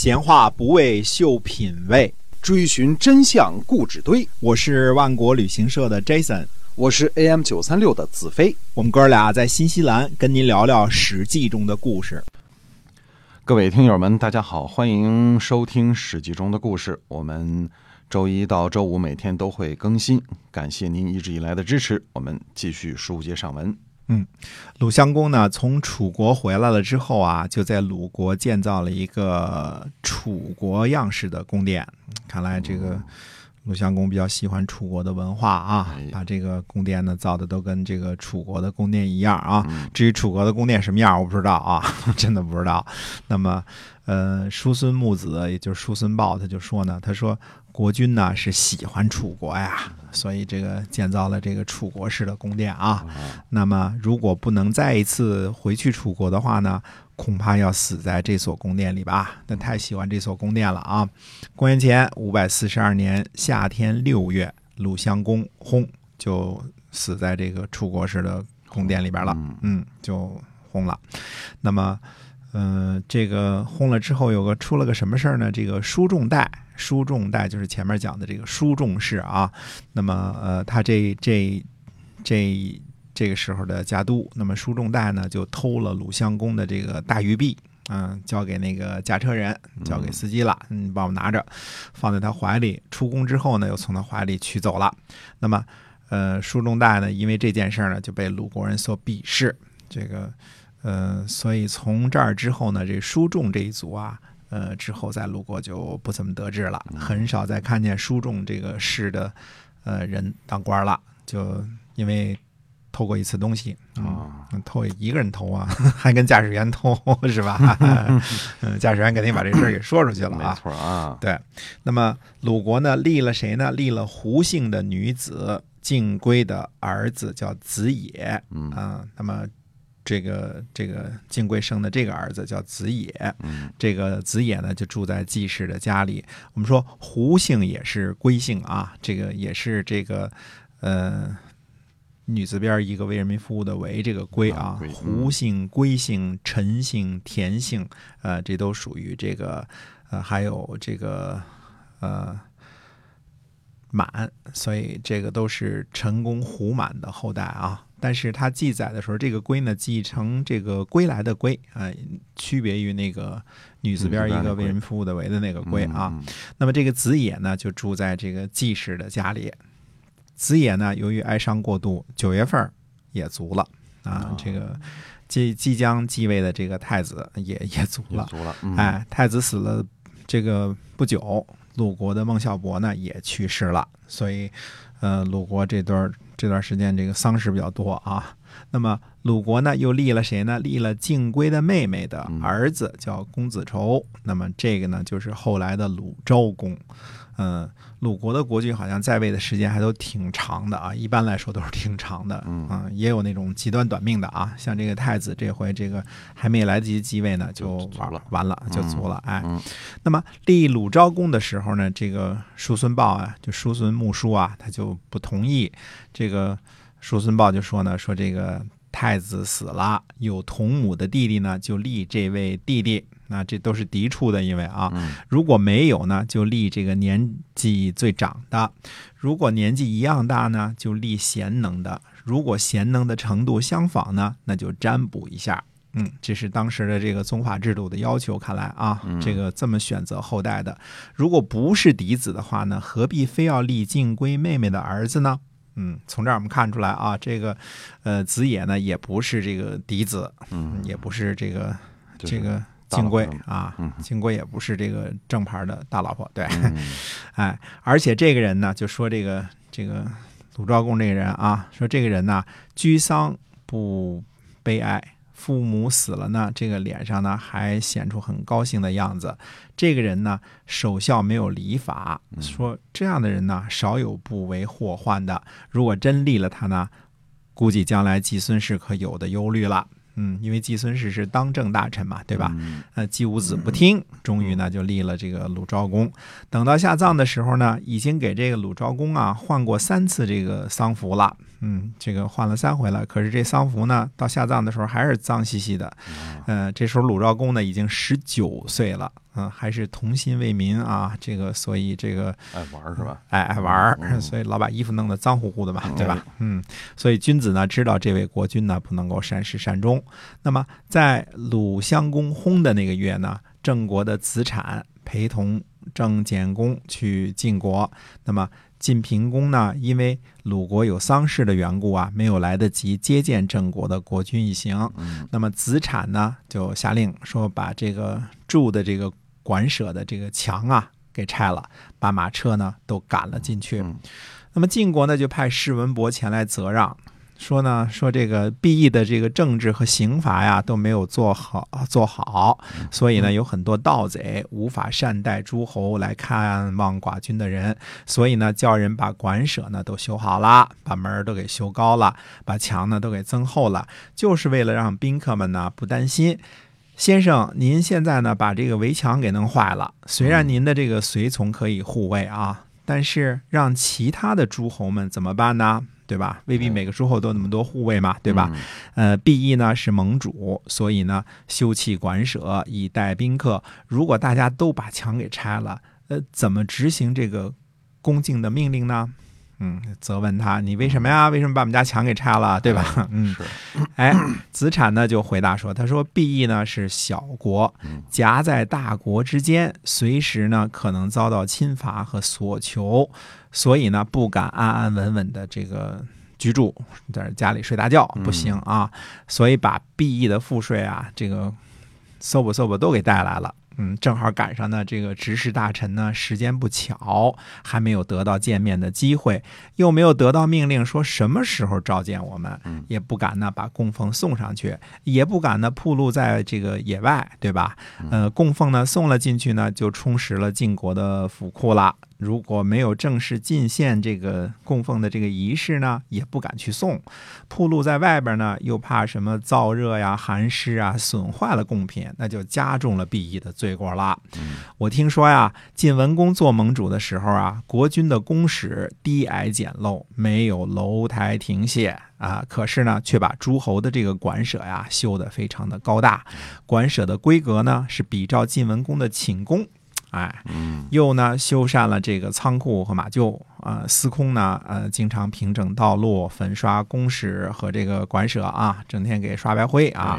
闲话不为秀品味，追寻真相固执堆。我是万国旅行社的 Jason，我是 AM 九三六的子飞。我们哥俩在新西兰跟您聊聊《史记》中的故事。各位听友们，大家好，欢迎收听《史记》中的故事。我们周一到周五每天都会更新，感谢您一直以来的支持。我们继续书接上文。嗯，鲁襄公呢，从楚国回来了之后啊，就在鲁国建造了一个楚国样式的宫殿。看来这个鲁襄公比较喜欢楚国的文化啊，把这个宫殿呢造的都跟这个楚国的宫殿一样啊。至于楚国的宫殿什么样，我不知道啊，真的不知道。那么，呃，叔孙木子，也就是叔孙豹，他就说呢，他说。国君呢是喜欢楚国呀，所以这个建造了这个楚国式的宫殿啊。那么如果不能再一次回去楚国的话呢，恐怕要死在这所宫殿里吧？那太喜欢这所宫殿了啊！公元前五百四十二年夏天六月，鲁襄公轰就死在这个楚国式的宫殿里边了。嗯，就轰了。那么。嗯，这个轰了之后，有个出了个什么事儿呢？这个叔仲代，书仲代就是前面讲的这个书仲氏啊。那么，呃，他这这这这个时候的家督，那么书仲代呢，就偷了鲁襄公的这个大玉璧，嗯，交给那个驾车人，交给司机了，你帮我拿着，放在他怀里。出宫之后呢，又从他怀里取走了。那么，呃，书仲代呢，因为这件事呢，就被鲁国人所鄙视。这个。呃，所以从这儿之后呢，这书仲这一族啊，呃，之后在鲁国就不怎么得志了，很少再看见书中这个事的呃人当官了，就因为偷过一次东西啊，偷一个人偷啊，还跟驾驶员偷是吧？嗯，驾驶员肯定把这事儿给说出去了啊。没错啊，对。那么鲁国呢，立了谁呢？立了胡姓的女子晋归的儿子叫子野，嗯啊，那么。这个这个晋贵生的这个儿子叫子野，这个子野呢就住在季氏的家里。我们说胡姓也是归姓啊，这个也是这个呃女字边一个为人民服务的为这个归啊，胡姓、归姓、陈姓、田姓，呃，这都属于这个呃，还有这个呃满，所以这个都是陈公胡满的后代啊。但是它记载的时候，这个“归”呢，继承这个“归来”的“归”啊，区别于那个女字边一个为人服务的“为”的那个“归”啊。那么这个子野呢，就住在这个季氏的家里。子野呢，由于哀伤过度，九月份也卒了啊。这个即即将继位的这个太子也 也卒了。哎，太子死了，这个不久，鲁国的孟孝伯呢也去世了。所以，呃，鲁国这段。这段时间这个丧事比较多啊，那么鲁国呢又立了谁呢？立了晋归的妹妹的儿子叫公子仇，那么这个呢就是后来的鲁昭公。嗯，鲁国的国君好像在位的时间还都挺长的啊，一般来说都是挺长的。嗯，也有那种极端短命的啊，像这个太子这回这个还没来得及继位呢，就完了，完了就足了。哎，那么立鲁昭公的时候呢，这个叔孙豹啊，就叔孙穆叔啊，他就不同意。这个叔孙豹就说呢，说这个太子死了，有同母的弟弟呢，就立这位弟弟。那这都是嫡出的，因为啊，如果没有呢，就立这个年纪最长的；如果年纪一样大呢，就立贤能的；如果贤能的程度相仿呢，那就占卜一下。嗯，这是当时的这个宗法制度的要求。看来啊，这个这么选择后代的，如果不是嫡子的话呢，何必非要立晋归妹妹的儿子呢？嗯，从这儿我们看出来啊，这个呃子野呢也不是这个嫡子，嗯，也不是这个这个。金龟啊，金龟也不是这个正牌的大老婆，对，哎，而且这个人呢，就说这个这个鲁昭公这个人啊，说这个人呢，居丧不悲哀，父母死了呢，这个脸上呢还显出很高兴的样子。这个人呢，守孝没有礼法，说这样的人呢，少有不为祸患的。如果真立了他呢，估计将来季孙氏可有的忧虑了。嗯，因为季孙氏是当政大臣嘛，对吧？呃，季武子不听，终于呢就立了这个鲁昭公。等到下葬的时候呢，已经给这个鲁昭公啊换过三次这个丧服了。嗯，这个换了三回了。可是这丧服呢，到下葬的时候还是脏兮兮的。嗯，这时候鲁昭公呢已经十九岁了嗯，还是童心为民啊，这个所以这个爱玩是吧？爱爱玩，嗯所以老把衣服弄得脏乎乎的嘛，嗯对吧？嗯，所以君子呢知道这位国君呢不能够善始善终。那么在鲁襄公薨的那个月呢，郑国的子产陪同郑简公去晋国。那么晋平公呢，因为鲁国有丧事的缘故啊，没有来得及接见郑国的国君一行。嗯那么子产呢，就下令说把这个住的这个馆舍的这个墙啊给拆了，把马车呢都赶了进去。嗯那么晋国呢就派士文伯前来责让，说呢说这个毕义的这个政治和刑罚呀都没有做好做好，所以呢有很多盗贼无法善待诸侯来看望寡君的人，所以呢叫人把馆舍呢都修好了，把门儿都给修高了，把墙呢都给增厚了，就是为了让宾客们呢不担心。先生，您现在呢把这个围墙给弄坏了，虽然您的这个随从可以护卫啊，但是让其他的诸侯们怎么办呢？对吧？未必每个诸侯都那么多护卫嘛，对吧？？呃，毕义呢是盟主，所以呢修葺馆舍以待宾客。如果大家都把墙给拆了，呃，怎么执行这个恭敬的命令呢？嗯，责问他，你为什么呀？为什么把我们家墙给拆了？对吧？嗯，是，哎，子产呢就回答说：“他说毕义呢是小国嗯，夹在大国之间，随时呢可能遭到侵伐和索求，所以呢不敢安安稳稳的这个居住，在家里睡大觉不行啊，所以把毕义的赋税啊，这个搜吧搜吧都给带来了。”嗯，正好赶上呢，这个执事大臣呢，时间不巧，还没有得到见面的机会，又没有得到命令说什么时候召见我们，嗯也不敢呢把供奉送上去，也不敢呢铺路在这个野外，对吧？呃，供奉呢送了进去呢，就充实了晋国的府库了。如果没有正式进献这个供奉的这个仪式呢，也不敢去送。铺路在外边呢，又怕什么燥热呀、寒湿啊损坏了贡品，那就加重了毕义的罪过了。我听说呀，晋文公做盟主的时候啊，国君的宫室低矮简陋，没有楼台亭榭啊，可是呢，却把诸侯的这个馆舍呀修得非常的高大，馆舍的规格呢是比照晋文公的寝宫。哎，嗯又呢修缮了这个仓库和马厩啊、司空呢呃经常平整道路、粉刷宫室和这个馆舍啊，整天给刷白灰啊。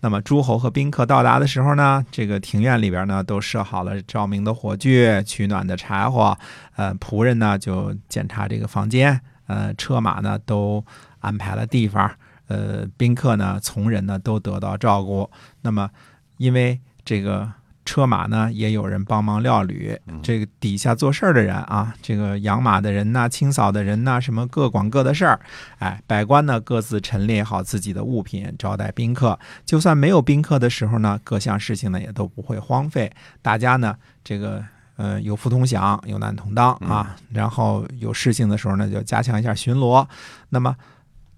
那么诸侯和宾客到达的时候呢，这个庭院里边呢都设好了照明的火炬、取暖的柴火，呃，仆人呢就检查这个房间，呃，车马呢都安排了地方，呃，宾客呢、从人呢都得到照顾。那么因为这个。车马呢，也有人帮忙料理。这个底下做事儿的人啊，这个养马的人呐、清扫的人呐、什么各管各的事儿。哎，百官呢各自陈列好自己的物品，招待宾客。就算没有宾客的时候呢，各项事情呢也都不会荒废。大家呢，这个呃有福同享，有难同当啊。然后有事情的时候呢，就加强一下巡逻。那么。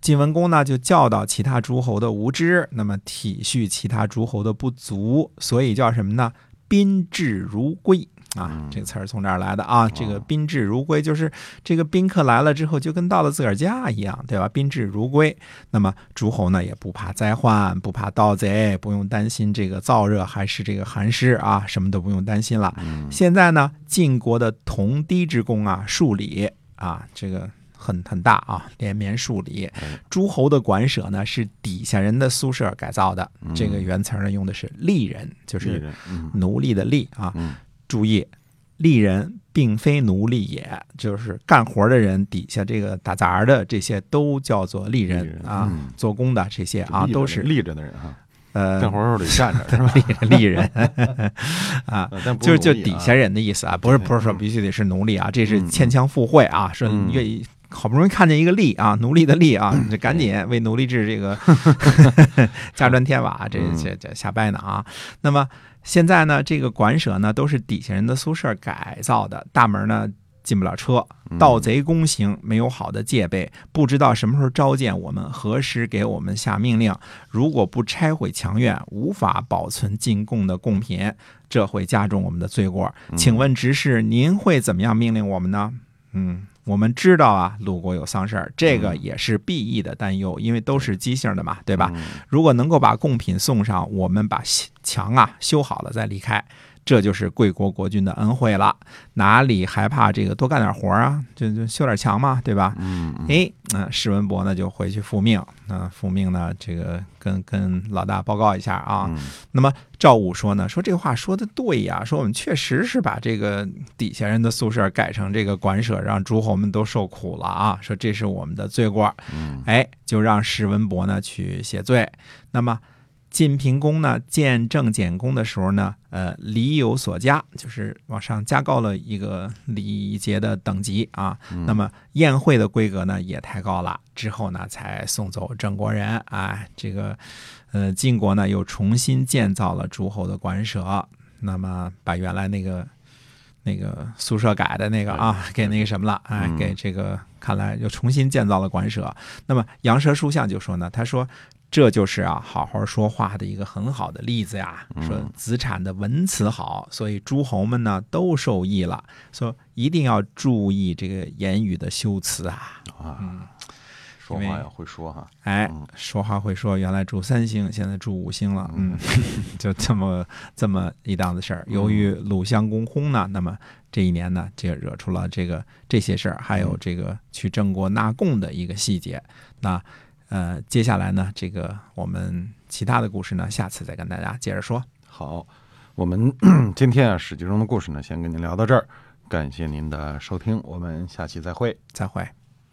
晋文公呢，就教导其他诸侯的无知，那么体恤其他诸侯的不足，所以叫什么呢？宾至如归啊，这个词儿从这儿来的啊。这个宾至如归，就是这个宾客来了之后，就跟到了自个儿家一样，对吧？宾至如归。那么诸侯呢，也不怕灾患，不怕盗贼，不用担心这个燥热还是这个寒湿啊，什么都不用担心了。现在呢，晋国的同堤之功啊，数里啊，这个。很很大啊，连绵数里。诸侯的馆舍呢是底下人的宿舍改造的，这个原词呢用的是吏人，就是奴隶的隶啊。嗯注意，吏人并非奴隶也，就是干活的人底下这个打杂的这些都叫做吏人啊嗯，做工的这些啊都是立着的人哈，呃干活时候得站着 是吧？吏人 啊。就是就底下人的意思啊，不是不是说必须得是奴隶啊，这是牵强附会啊，说嗯愿意好不容易看见一个吏啊，奴隶的吏啊，你这赶紧为奴隶制这个 加砖添瓦，这这这瞎掰呢啊。那么现在呢，这个馆舍呢都是底下人的宿舍改造的，大门呢进不了车，盗贼攻行，没有好的戒备，不知道什么时候召见我们，何时给我们下命令。如果不拆毁墙院，无法保存进贡的贡品，这会加重我们的罪过。请问执事，您会怎么样命令我们呢？嗯，我们知道啊，鲁国有丧事儿，这个也是必义的担忧，因为都是畸形的嘛，对吧？如果能够把贡品送上，我们把墙啊修好了再离开。这就是贵国国君的恩惠了，哪里还怕这个多干点活啊？就就修点墙嘛，对吧？嗯嗯哎，那、史文博呢就回去复命，那、复命呢，这个跟跟老大报告一下啊。嗯那么赵武说呢，说这话说的对呀，说我们确实是把这个底下人的宿舍改成这个馆舍，让诸侯们都受苦了啊，说这是我们的罪过。嗯哎，就让史文博呢去谢罪。那么晋平公呢见郑简公的时候呢，呃，礼有所加，就是往上加高了一个礼节的等级啊。那么宴会的规格呢也抬高了，之后呢才送走郑国人。啊，这个呃晋国呢又重新建造了诸侯的馆舍，那么把原来那个。那个宿舍改的那个啊，给那个什么了，哎，嗯给这个看来又重新建造了馆舍。那么杨蛇书相就说呢，他说这就是啊好好说话的一个很好的例子呀。说子产的文辞好，所以诸侯们呢都受益了。说一定要注意这个言语的修辞啊。啊，说话要会说哈。哎，说话会说，原来住三星，现在住五星了，嗯，就这么这么一档子事儿。由于鲁襄公薨呢，那么这一年呢，这惹出了这个这些事儿，还有这个去郑国纳贡的一个细节。那呃，接下来呢，这个我们其他的故事呢，下次再跟大家接着说。好，我们 今天啊《史记》中的故事呢，先跟您聊到这儿，感谢您的收听，我们下期再会。再会。